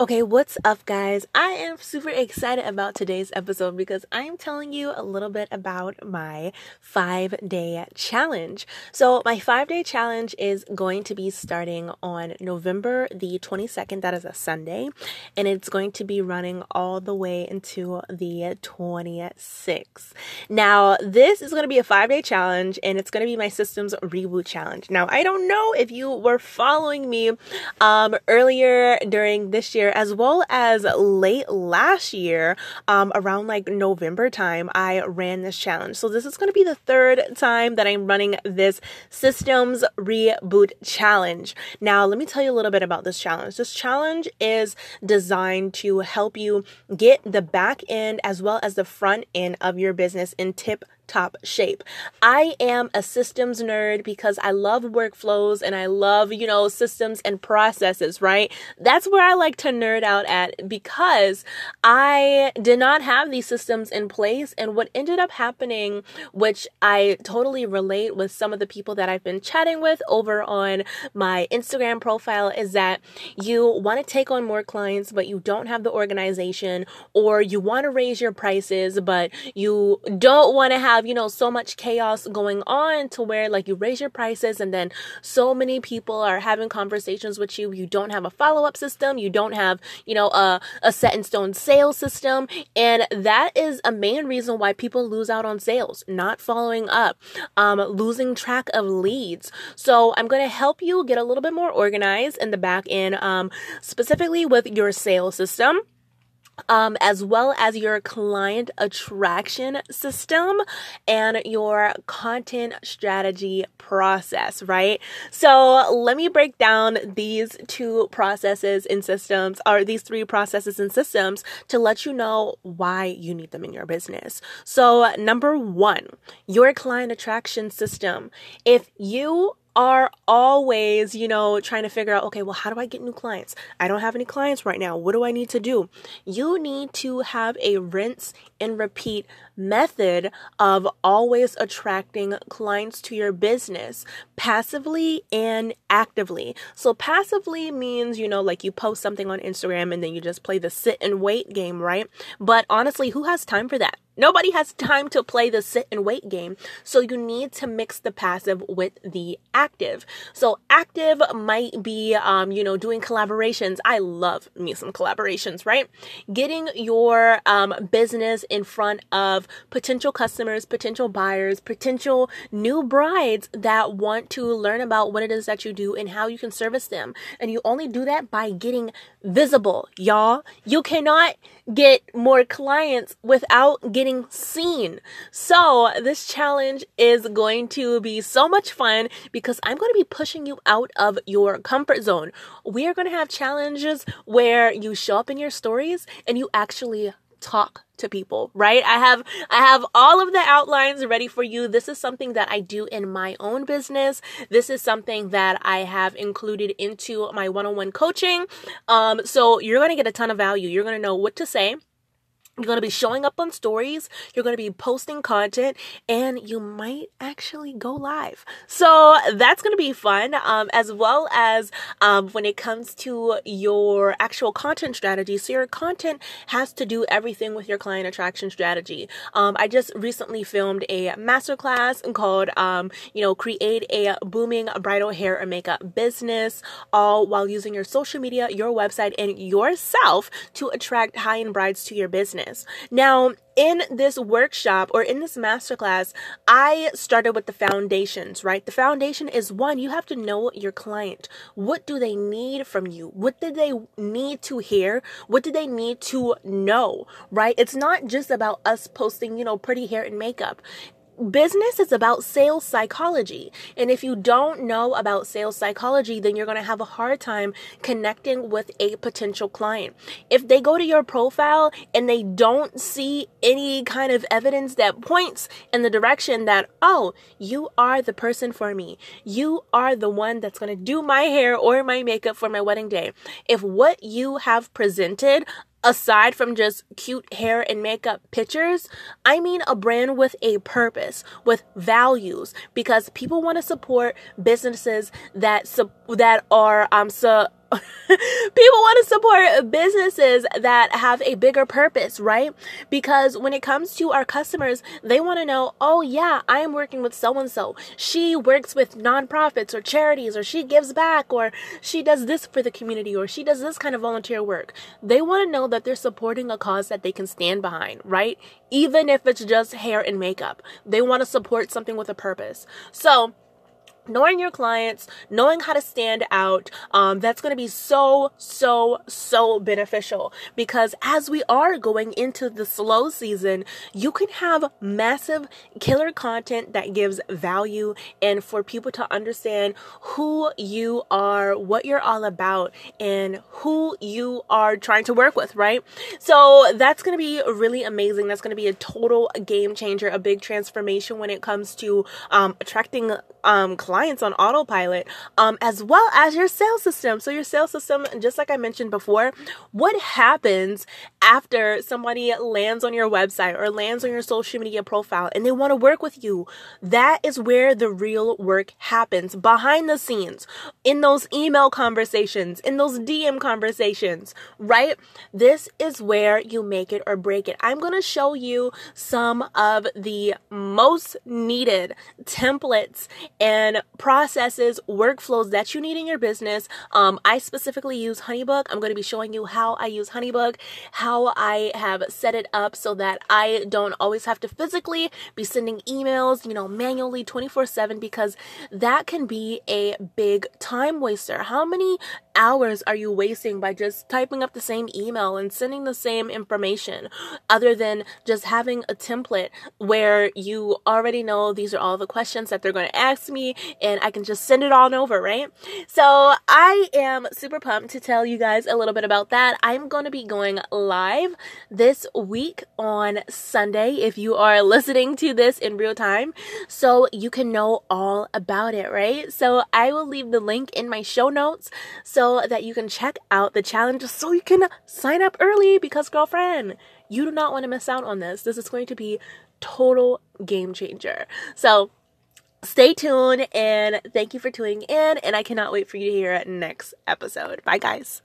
Okay, what's up, guys? I am super excited about today's episode because I'm telling you a little bit about my five day challenge. So, my five day challenge is going to be starting on November the 22nd, that is a Sunday, and it's going to be running all the way into the 26th. Now, this is going to be a five day challenge and it's going to be my systems reboot challenge. Now, I don't know if you were following me um, earlier during this year as well as late last year, um, around like November time, I ran this challenge. So this is going to be the third time that I'm running this systems reboot challenge. Now, let me tell you a little bit about this challenge. This challenge is designed to help you get the back end as well as the front end of your business in tip top shape. I am a systems nerd because I love workflows and I love, you know, systems and processes, right? That's where I like to nerd out at because I did not have these systems in place. And what ended up happening, which I totally relate with some of the people that I've been chatting with over on my Instagram profile, is that you want to take on more clients, but you don't have the organization, or you want to raise your prices, but you don't want to have have, you know, so much chaos going on to where like you raise your prices and then so many people are having conversations with you. You don't have a follow up system. You don't have, you know, a, a set in stone sales system. And that is a main reason why people lose out on sales, not following up, um, losing track of leads. So I'm going to help you get a little bit more organized in the back end, um, specifically with your sales system um, as well as your client attraction system and your content strategy process, right? So let me break down these two processes and systems, or these three processes and systems to let you know why you need them in your business. So, number one, your client attraction system. If you are always, you know, trying to figure out, okay, well, how do I get new clients? I don't have any clients right now. What do I need to do? You need to have a rinse and repeat method of always attracting clients to your business passively and actively. So, passively means, you know, like you post something on Instagram and then you just play the sit and wait game, right? But honestly, who has time for that? Nobody has time to play the sit and wait game. So you need to mix the passive with the active. So active might be, um, you know, doing collaborations. I love me some collaborations, right? Getting your um, business in front of potential customers, potential buyers, potential new brides that want to learn about what it is that you do and how you can service them. And you only do that by getting visible, y'all. You cannot get more clients without getting seen. So, this challenge is going to be so much fun because I'm going to be pushing you out of your comfort zone. We are going to have challenges where you show up in your stories and you actually talk to people, right? I have I have all of the outlines ready for you. This is something that I do in my own business. This is something that I have included into my one-on-one coaching. Um so you're going to get a ton of value. You're going to know what to say you're going to be showing up on stories, you're going to be posting content, and you might actually go live. So that's going to be fun, um, as well as um, when it comes to your actual content strategy. So, your content has to do everything with your client attraction strategy. Um, I just recently filmed a masterclass called, um, you know, Create a Booming Bridal Hair and Makeup Business, all while using your social media, your website, and yourself to attract high end brides to your business business. Now, in this workshop or in this masterclass, I started with the foundations, right? The foundation is one, you have to know your client. What do they need from you? What do they need to hear? What do they need to know, right? It's not just about us posting, you know, pretty hair and makeup business is about sales psychology. And if you don't know about sales psychology, then you're going to have a hard time connecting with a potential client. If they go to your profile and they don't see any kind of evidence that points in the direction that, oh, you are the person for me, you are the one that's going to do my hair or my makeup for my wedding day. If what you have presented aside from just cute hair and makeup pictures, I mean a brand with a purpose, with values, because people want to support businesses that su- that are um so people want to support businesses that have a bigger purpose, right? Because when it comes to our customers, they want to know, oh, yeah, I am working with so and so. She works with nonprofits or charities, or she gives back, or she does this for the community, or she does this kind of volunteer work. They want to know that they're supporting a cause that they can stand behind, right? Even if it's just hair and makeup, they want to support something with a purpose. So, knowing your clients, knowing how to stand out, um, that's going to be so, so, so beneficial because as we are going into the slow season, you can have massive killer content that gives value and for people to understand who you are, what you're all about, and who you are trying to work with, right? So that's going to be really amazing. That's going to be a total game changer, a big transformation when it comes to um, attracting um, clients on autopilot, um, as well as your sales system. So, your sales system, just like I mentioned before, what happens after somebody lands on your website or lands on your social media profile and they want to work with you? That is where the real work happens behind the scenes, in those email conversations, in those DM conversations, right? This is where you make it or break it. I'm going to show you some of the most needed templates and processes, workflows that you need in your business. Um, I specifically use Honeybook. I'm going to be showing you how I use Honeybook, how I have set it up so that I don't always have to physically be sending emails, you know, manually 24 7 because that can be a big time waster. How many hours are you wasting by just typing up the same email and sending the same information other than just having a template where you already know these are all the questions that they're going to ask me and I can just send it on over, right? So I am super pumped to tell you guys a little bit about that. I'm going to be going live this week on Sunday if you are listening to this in real time so you can know all about it, right? So I will leave the link in my show notes so that you can check out the challenge so you can sign up early because girlfriend, you do not want to miss out on this. This is going to be total game changer. So stay tuned and thank you for tuning in and I cannot wait for you to hear next episode. Bye guys.